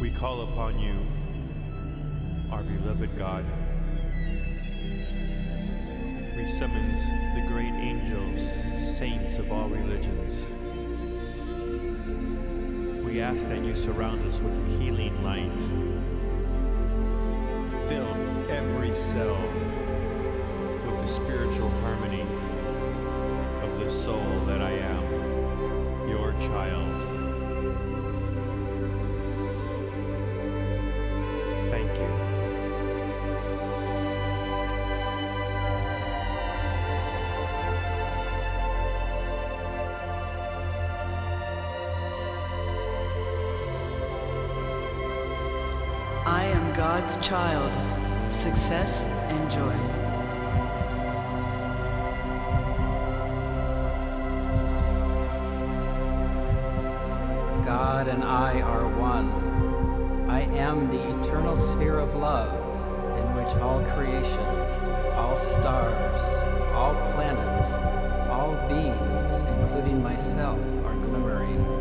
We call upon you, our beloved God. We summons the great angels, saints of all religions. We ask that you surround us with healing light. God's child. Success and joy. God and I are one. I am the eternal sphere of love in which all creation, all stars, all planets, all beings, including myself, are glimmering.